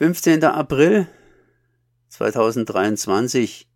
15. April 2023.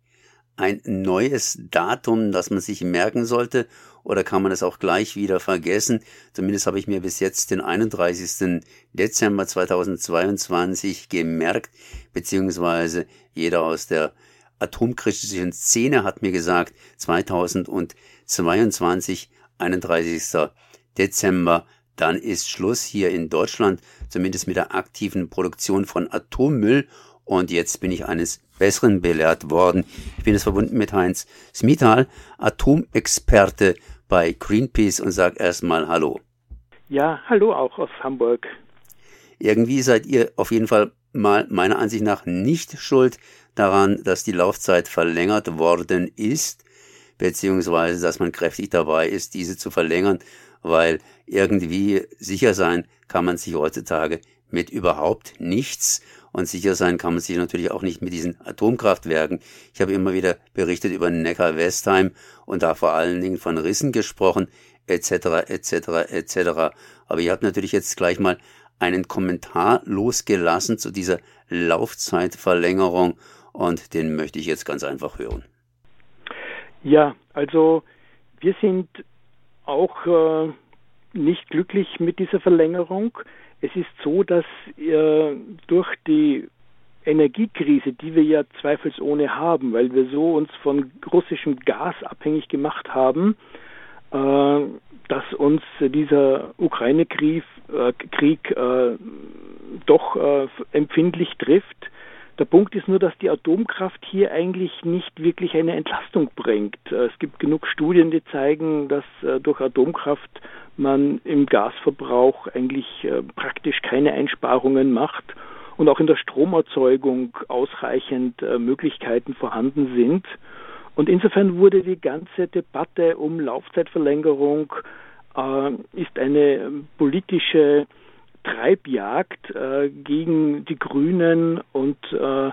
Ein neues Datum, das man sich merken sollte, oder kann man es auch gleich wieder vergessen? Zumindest habe ich mir bis jetzt den 31. Dezember 2022 gemerkt, beziehungsweise jeder aus der atomkritischen Szene hat mir gesagt, 2022, 31. Dezember, dann ist Schluss hier in Deutschland, zumindest mit der aktiven Produktion von Atommüll. Und jetzt bin ich eines Besseren belehrt worden. Ich bin jetzt verbunden mit Heinz Smithal, Atomexperte bei Greenpeace und sage erstmal Hallo. Ja, hallo auch aus Hamburg. Irgendwie seid ihr auf jeden Fall mal meiner Ansicht nach nicht schuld daran, dass die Laufzeit verlängert worden ist, beziehungsweise dass man kräftig dabei ist, diese zu verlängern, weil irgendwie sicher sein kann man sich heutzutage mit überhaupt nichts und sicher sein kann man sich natürlich auch nicht mit diesen Atomkraftwerken. Ich habe immer wieder berichtet über Neckar-Westheim und da vor allen Dingen von Rissen gesprochen, etc., etc., etc. Aber ihr habt natürlich jetzt gleich mal einen Kommentar losgelassen zu dieser Laufzeitverlängerung und den möchte ich jetzt ganz einfach hören. Ja, also wir sind auch äh, nicht glücklich mit dieser Verlängerung. Es ist so, dass äh, durch die Energiekrise, die wir ja zweifelsohne haben, weil wir so uns von russischem Gas abhängig gemacht haben, äh, dass uns dieser Ukraine-Krieg äh, äh, doch äh, empfindlich trifft. Der Punkt ist nur, dass die Atomkraft hier eigentlich nicht wirklich eine Entlastung bringt. Äh, es gibt genug Studien, die zeigen, dass äh, durch Atomkraft man im Gasverbrauch eigentlich äh, praktisch keine Einsparungen macht und auch in der Stromerzeugung ausreichend Möglichkeiten vorhanden sind. Und insofern wurde die ganze Debatte um Laufzeitverlängerung ist eine politische Treibjagd äh, gegen die Grünen und äh,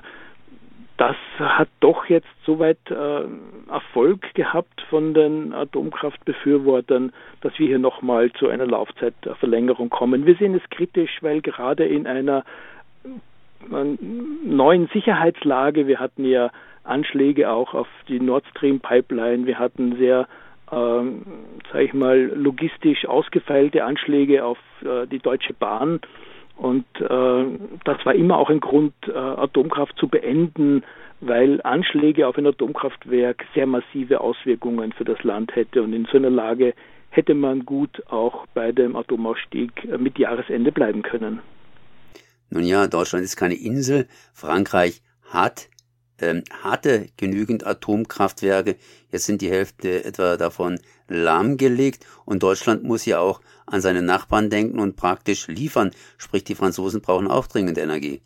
das hat doch jetzt soweit äh, Erfolg gehabt von den Atomkraftbefürwortern, dass wir hier nochmal zu einer Laufzeitverlängerung kommen. Wir sehen es kritisch, weil gerade in einer äh, neuen Sicherheitslage, wir hatten ja Anschläge auch auf die Nord Stream Pipeline, wir hatten sehr ähm, sage ich mal, logistisch ausgefeilte Anschläge auf äh, die Deutsche Bahn. Und äh, das war immer auch ein Grund, äh, Atomkraft zu beenden, weil Anschläge auf ein Atomkraftwerk sehr massive Auswirkungen für das Land hätte. Und in so einer Lage hätte man gut auch bei dem Atomausstieg äh, mit Jahresende bleiben können. Nun ja, Deutschland ist keine Insel. Frankreich hat ähm, hatte genügend Atomkraftwerke. Jetzt sind die Hälfte etwa davon lahmgelegt und Deutschland muss ja auch an seine Nachbarn denken und praktisch liefern. Sprich, die Franzosen brauchen auch dringend Energie.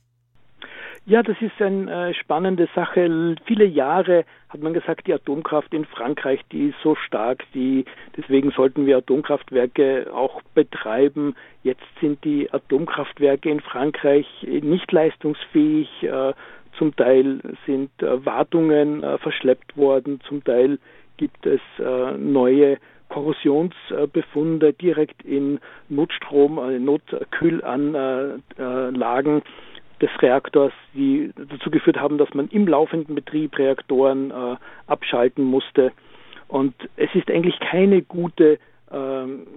Ja, das ist eine äh, spannende Sache. Viele Jahre hat man gesagt, die Atomkraft in Frankreich, die ist so stark, die, deswegen sollten wir Atomkraftwerke auch betreiben. Jetzt sind die Atomkraftwerke in Frankreich nicht leistungsfähig. Äh, zum Teil sind äh, Wartungen äh, verschleppt worden, zum Teil gibt es äh, neue Korrosionsbefunde direkt in Notstrom, Notkühlanlagen des Reaktors, die dazu geführt haben, dass man im laufenden Betrieb Reaktoren abschalten musste. Und es ist eigentlich keine gute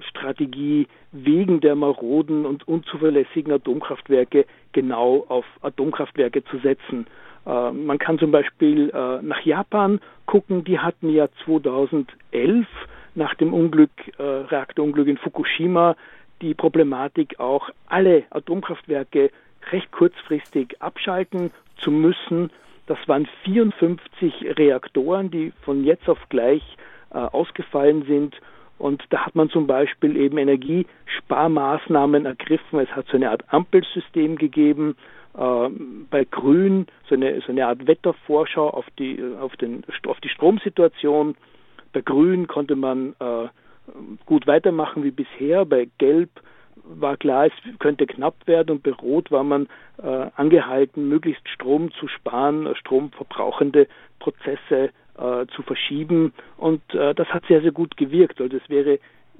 Strategie wegen der maroden und unzuverlässigen Atomkraftwerke genau auf Atomkraftwerke zu setzen. Äh, man kann zum Beispiel äh, nach Japan gucken, die hatten ja 2011 nach dem Unglück, äh, Reaktorunglück in Fukushima die Problematik auch alle Atomkraftwerke recht kurzfristig abschalten zu müssen. Das waren 54 Reaktoren, die von jetzt auf gleich äh, ausgefallen sind und da hat man zum Beispiel eben Energiesparmaßnahmen ergriffen. Es hat so eine Art Ampelsystem gegeben. Äh, bei Grün so eine, so eine Art Wettervorschau auf die, auf, den, auf die Stromsituation. Bei Grün konnte man äh, gut weitermachen wie bisher. Bei Gelb war klar, es könnte knapp werden und bei Rot war man äh, angehalten, möglichst Strom zu sparen, stromverbrauchende Prozesse äh, zu verschieben. Und äh, das hat sehr, sehr gut gewirkt. Also es wäre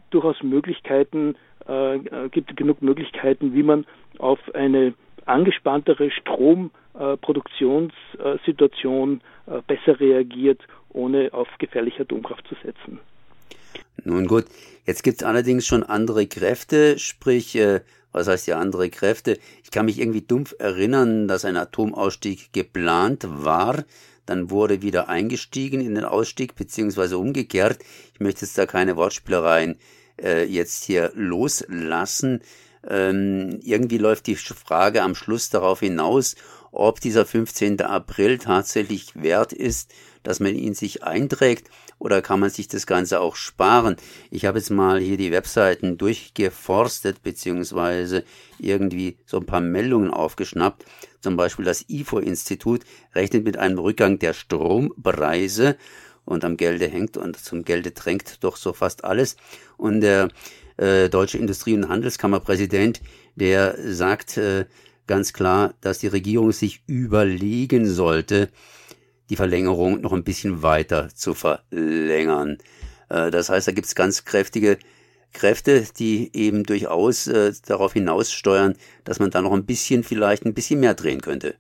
durchaus Möglichkeiten, äh, gibt genug Möglichkeiten, wie man auf eine angespanntere Stromproduktionssituation äh, besser reagiert, ohne auf gefährliche Atomkraft zu setzen. Nun gut, jetzt gibt es allerdings schon andere Kräfte, sprich, äh, was heißt ja andere Kräfte? Ich kann mich irgendwie dumpf erinnern, dass ein Atomausstieg geplant war. Dann wurde wieder eingestiegen in den Ausstieg, beziehungsweise umgekehrt. Ich möchte jetzt da keine Wortspielereien äh, jetzt hier loslassen. Ähm, irgendwie läuft die Frage am Schluss darauf hinaus, ob dieser 15. April tatsächlich wert ist, dass man ihn sich einträgt oder kann man sich das Ganze auch sparen? Ich habe jetzt mal hier die Webseiten durchgeforstet beziehungsweise irgendwie so ein paar Meldungen aufgeschnappt. Zum Beispiel das IFO-Institut rechnet mit einem Rückgang der Strompreise und am Gelde hängt und zum Gelde drängt doch so fast alles. Und der äh, Deutsche Industrie- und Handelskammerpräsident, der sagt äh, ganz klar, dass die Regierung sich überlegen sollte, die Verlängerung noch ein bisschen weiter zu verlängern. Äh, das heißt, da gibt es ganz kräftige Kräfte, die eben durchaus äh, darauf hinaussteuern, dass man da noch ein bisschen, vielleicht ein bisschen mehr drehen könnte.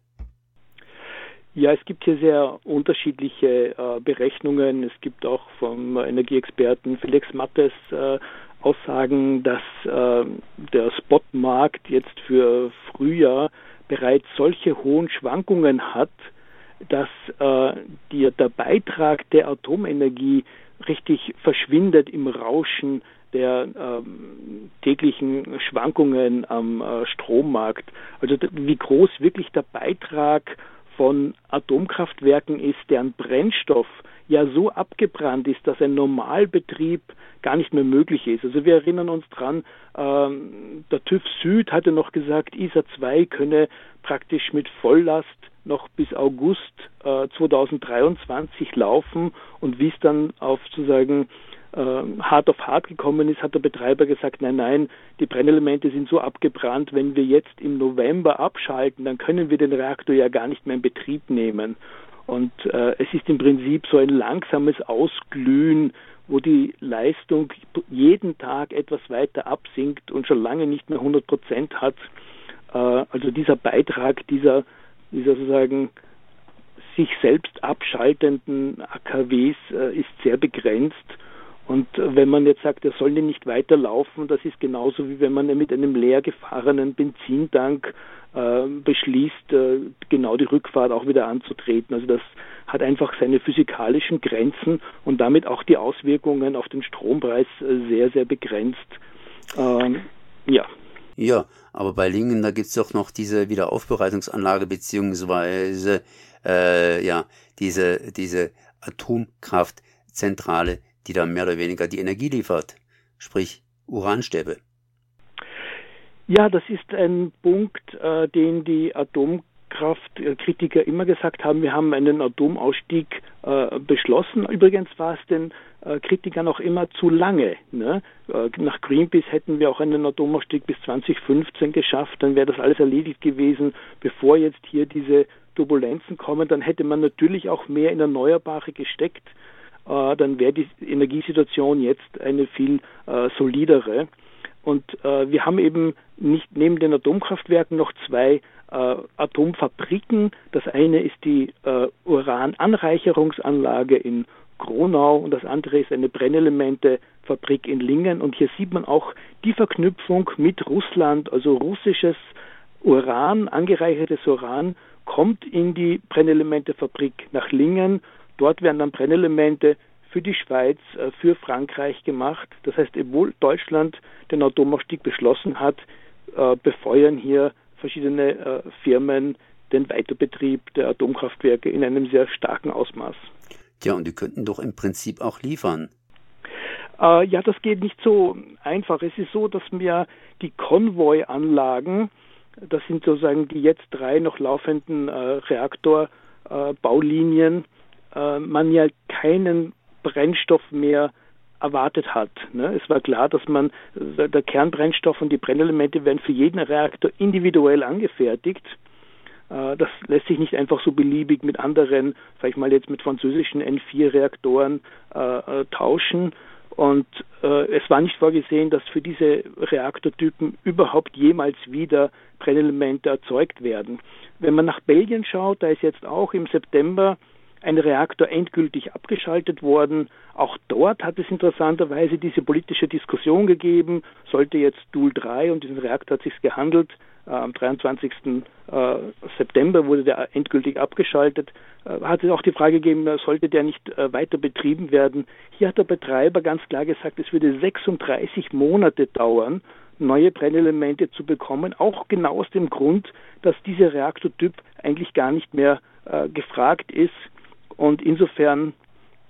Ja, es gibt hier sehr unterschiedliche äh, Berechnungen. Es gibt auch vom Energieexperten Felix Mattes äh, Aussagen, dass der Spotmarkt jetzt für Frühjahr bereits solche hohen Schwankungen hat, dass äh, die, der Beitrag der Atomenergie richtig verschwindet im Rauschen der ähm, täglichen Schwankungen am äh, Strommarkt. Also wie groß wirklich der Beitrag von Atomkraftwerken ist, deren Brennstoff ja so abgebrannt ist, dass ein Normalbetrieb gar nicht mehr möglich ist. Also wir erinnern uns dran, ähm, der TÜV Süd hatte noch gesagt, ISA 2 könne praktisch mit Volllast noch bis August äh, 2023 laufen und wie es dann auf sozusagen äh, hart auf hart gekommen ist, hat der Betreiber gesagt, nein, nein, die Brennelemente sind so abgebrannt, wenn wir jetzt im November abschalten, dann können wir den Reaktor ja gar nicht mehr in Betrieb nehmen. Und äh, es ist im Prinzip so ein langsames Ausglühen, wo die Leistung jeden Tag etwas weiter absinkt und schon lange nicht mehr 100 Prozent hat. Äh, also dieser Beitrag dieser, dieser sozusagen sich selbst abschaltenden AKWs äh, ist sehr begrenzt. Und wenn man jetzt sagt, er soll nicht weiterlaufen, das ist genauso wie wenn man mit einem leer gefahrenen Benzintank äh, beschließt, äh, genau die Rückfahrt auch wieder anzutreten. Also das hat einfach seine physikalischen Grenzen und damit auch die Auswirkungen auf den Strompreis äh, sehr, sehr begrenzt. Ähm, ja. Ja, aber bei Lingen, da gibt es doch noch diese Wiederaufbereitungsanlage beziehungsweise äh, ja, diese, diese Atomkraftzentrale, die da mehr oder weniger die Energie liefert, sprich Uranstäbe. Ja, das ist ein Punkt, äh, den die Atomkraftkritiker immer gesagt haben. Wir haben einen Atomausstieg äh, beschlossen. Übrigens war es den äh, Kritikern auch immer zu lange. Ne? Äh, nach Greenpeace hätten wir auch einen Atomausstieg bis 2015 geschafft. Dann wäre das alles erledigt gewesen, bevor jetzt hier diese Turbulenzen kommen. Dann hätte man natürlich auch mehr in Erneuerbare gesteckt. Äh, dann wäre die Energiesituation jetzt eine viel äh, solidere. Und äh, wir haben eben nicht neben den Atomkraftwerken noch zwei äh, Atomfabriken. Das eine ist die äh, Urananreicherungsanlage in Gronau und das andere ist eine Brennelementefabrik in Lingen. Und hier sieht man auch die Verknüpfung mit Russland, also russisches Uran, angereichertes Uran, kommt in die Brennelementefabrik nach Lingen. Dort werden dann Brennelemente für die Schweiz, äh, für Frankreich gemacht. Das heißt, obwohl Deutschland den Atomausstieg beschlossen hat, äh, befeuern hier verschiedene äh, Firmen den Weiterbetrieb der Atomkraftwerke in einem sehr starken Ausmaß. Ja, und die könnten doch im Prinzip auch liefern. ja, das geht nicht so einfach. Es ist so, dass mir die Konvoyanlagen, das sind sozusagen die jetzt drei noch laufenden Reaktorbaulinien, man ja keinen Brennstoff mehr erwartet hat. Ne? Es war klar, dass man der Kernbrennstoff und die Brennelemente werden für jeden Reaktor individuell angefertigt. Äh, das lässt sich nicht einfach so beliebig mit anderen, sag ich mal jetzt mit französischen N4-Reaktoren äh, äh, tauschen. Und äh, es war nicht vorgesehen, dass für diese Reaktortypen überhaupt jemals wieder Brennelemente erzeugt werden. Wenn man nach Belgien schaut, da ist jetzt auch im September ein Reaktor endgültig abgeschaltet worden. Auch dort hat es interessanterweise diese politische Diskussion gegeben, sollte jetzt Doel 3, und diesen Reaktor hat sich gehandelt, äh, am 23. Äh, September wurde der endgültig abgeschaltet, äh, hat es auch die Frage gegeben, sollte der nicht weiter betrieben werden. Hier hat der Betreiber ganz klar gesagt, es würde 36 Monate dauern, neue Brennelemente zu bekommen, auch genau aus dem Grund, dass dieser Reaktortyp eigentlich gar nicht mehr gefragt ist. Und insofern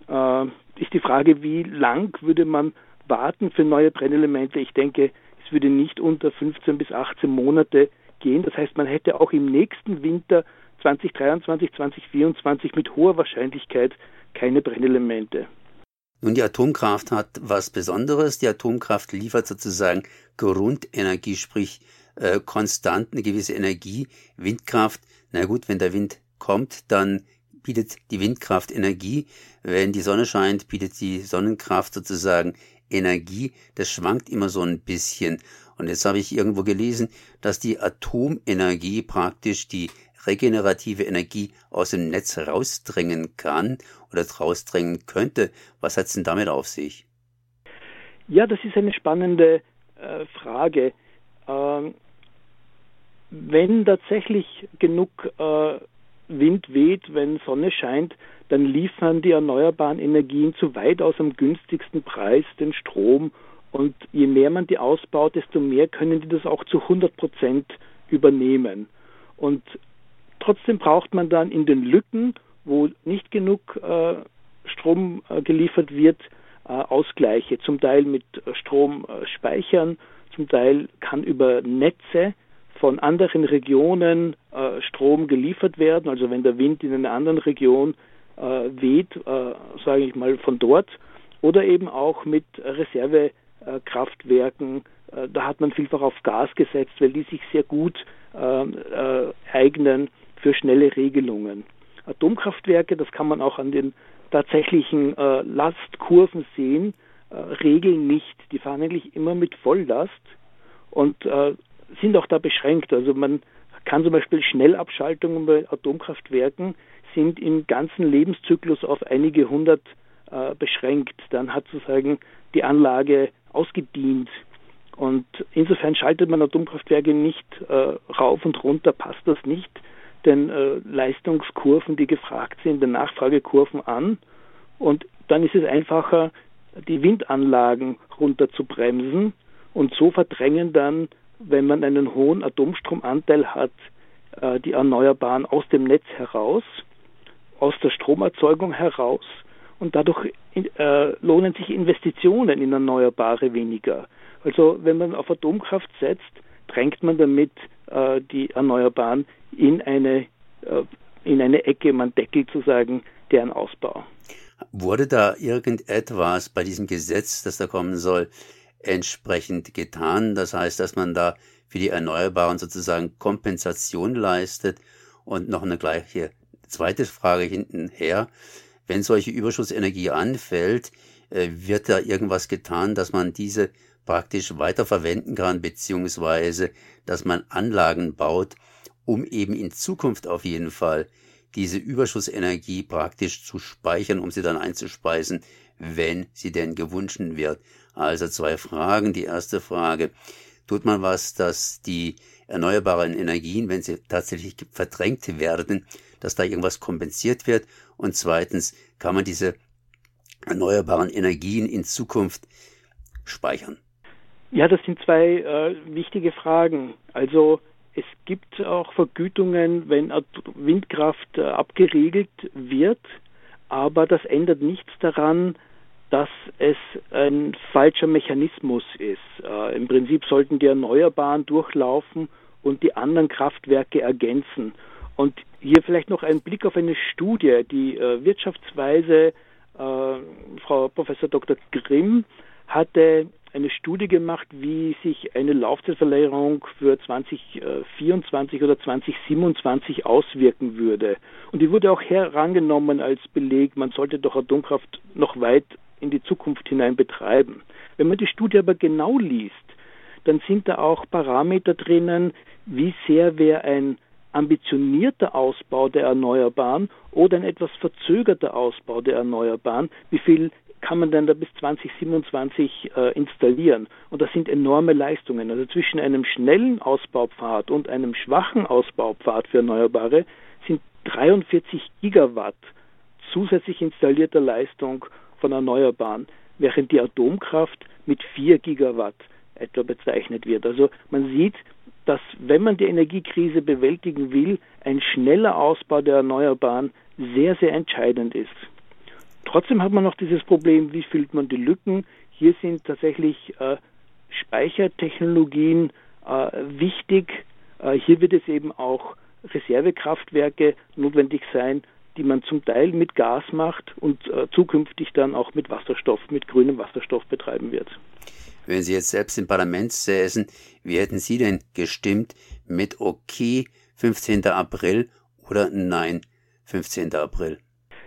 äh, ist die Frage, wie lang würde man warten für neue Brennelemente? Ich denke, es würde nicht unter 15 bis 18 Monate gehen. Das heißt, man hätte auch im nächsten Winter 2023, 2024 mit hoher Wahrscheinlichkeit keine Brennelemente. Nun, die Atomkraft hat was Besonderes. Die Atomkraft liefert sozusagen Grundenergie, sprich äh, konstant eine gewisse Energie. Windkraft, na gut, wenn der Wind kommt, dann bietet die Windkraft Energie. Wenn die Sonne scheint, bietet die Sonnenkraft sozusagen Energie. Das schwankt immer so ein bisschen. Und jetzt habe ich irgendwo gelesen, dass die Atomenergie praktisch die regenerative Energie aus dem Netz rausdrängen kann oder rausdrängen könnte. Was hat es denn damit auf sich? Ja, das ist eine spannende äh, Frage. Ähm, wenn tatsächlich genug äh, Wind weht, wenn Sonne scheint, dann liefern die erneuerbaren Energien zu weitaus am günstigsten Preis den Strom. Und je mehr man die ausbaut, desto mehr können die das auch zu 100 Prozent übernehmen. Und Trotzdem braucht man dann in den Lücken, wo nicht genug äh, Strom äh, geliefert wird, äh, Ausgleiche, zum Teil mit äh, Stromspeichern, zum Teil kann über Netze von anderen Regionen äh, Strom geliefert werden. Also wenn der Wind in einer anderen Region äh, weht, sage ich mal von dort, oder eben auch mit Reservekraftwerken. da hat man vielfach auf Gas gesetzt, weil die sich sehr gut eignen für schnelle Regelungen. Atomkraftwerke, das kann man auch an den tatsächlichen äh, Lastkurven sehen, äh, regeln nicht. Die fahren eigentlich immer mit Volllast und äh, sind auch da beschränkt. Also man kann zum Beispiel Schnellabschaltungen bei Atomkraftwerken sind im ganzen Lebenszyklus auf einige hundert äh, beschränkt. Dann hat sozusagen die Anlage ausgedient. Und insofern schaltet man Atomkraftwerke nicht äh, rauf und runter, passt das nicht den äh, Leistungskurven, die gefragt sind, den Nachfragekurven an. Und dann ist es einfacher, die Windanlagen runterzubremsen und so verdrängen dann, wenn man einen hohen Atomstromanteil hat, äh, die Erneuerbaren aus dem Netz heraus, aus der Stromerzeugung heraus und dadurch äh, lohnen sich Investitionen in Erneuerbare weniger. Also wenn man auf Atomkraft setzt, drängt man damit äh, die Erneuerbaren in eine, in eine Ecke, man deckelt sozusagen deren Ausbau. Wurde da irgendetwas bei diesem Gesetz, das da kommen soll, entsprechend getan? Das heißt, dass man da für die Erneuerbaren sozusagen Kompensation leistet und noch eine gleiche zweite Frage hintenher. Wenn solche Überschussenergie anfällt, äh, wird da irgendwas getan, dass man diese praktisch weiterverwenden kann, beziehungsweise dass man Anlagen baut, um eben in Zukunft auf jeden Fall diese Überschussenergie praktisch zu speichern, um sie dann einzuspeisen, wenn sie denn gewünscht wird. Also zwei Fragen. Die erste Frage, tut man was, dass die erneuerbaren Energien, wenn sie tatsächlich verdrängt werden, dass da irgendwas kompensiert wird? Und zweitens, kann man diese erneuerbaren Energien in Zukunft speichern? Ja, das sind zwei äh, wichtige Fragen. Also es gibt auch Vergütungen, wenn Windkraft äh, abgeregelt wird, aber das ändert nichts daran, dass es ein falscher Mechanismus ist. Äh, Im Prinzip sollten die Erneuerbaren durchlaufen und die anderen Kraftwerke ergänzen. Und hier vielleicht noch ein Blick auf eine Studie, die äh, Wirtschaftsweise äh, Frau Professor Dr. Grimm hatte eine Studie gemacht, wie sich eine Laufzeitverlängerung für 2024 oder 2027 auswirken würde. Und die wurde auch herangenommen als Beleg, man sollte doch Atomkraft noch weit in die Zukunft hinein betreiben. Wenn man die Studie aber genau liest, dann sind da auch Parameter drinnen, wie sehr wäre ein ambitionierter Ausbau der Erneuerbaren oder ein etwas verzögerter Ausbau der Erneuerbaren, wie viel kann man denn da bis 2027 äh, installieren? Und das sind enorme Leistungen. Also zwischen einem schnellen Ausbaupfad und einem schwachen Ausbaupfad für Erneuerbare sind 43 Gigawatt zusätzlich installierter Leistung von Erneuerbaren, während die Atomkraft mit 4 Gigawatt etwa bezeichnet wird. Also man sieht, dass wenn man die Energiekrise bewältigen will, ein schneller Ausbau der Erneuerbaren sehr, sehr entscheidend ist. Trotzdem hat man noch dieses Problem, wie füllt man die Lücken. Hier sind tatsächlich äh, Speichertechnologien äh, wichtig. Äh, hier wird es eben auch Reservekraftwerke notwendig sein, die man zum Teil mit Gas macht und äh, zukünftig dann auch mit Wasserstoff, mit grünem Wasserstoff betreiben wird. Wenn Sie jetzt selbst im Parlament säßen, wie hätten Sie denn gestimmt mit okay 15. April oder nein 15. April?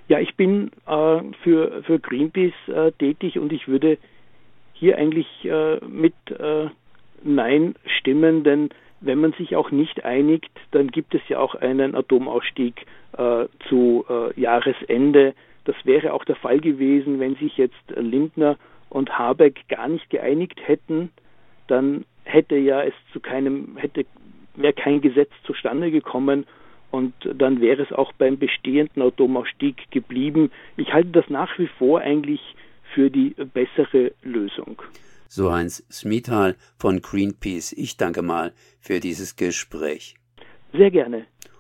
Ja, ich bin äh, für, für Greenpeace äh, tätig und ich würde hier eigentlich äh, mit äh, Nein stimmen, denn wenn man sich auch nicht einigt, dann gibt es ja auch einen Atomausstieg äh, zu äh, Jahresende. Das wäre auch der Fall gewesen, wenn sich jetzt Lindner und Habeck gar nicht geeinigt hätten, dann hätte ja es zu keinem, hätte, wäre kein Gesetz zustande gekommen und dann wäre es auch beim bestehenden Atomausstieg geblieben. Ich halte das nach wie vor eigentlich für die bessere Lösung. So Heinz Smithal von Greenpeace. Ich danke mal für dieses Gespräch. Sehr gerne.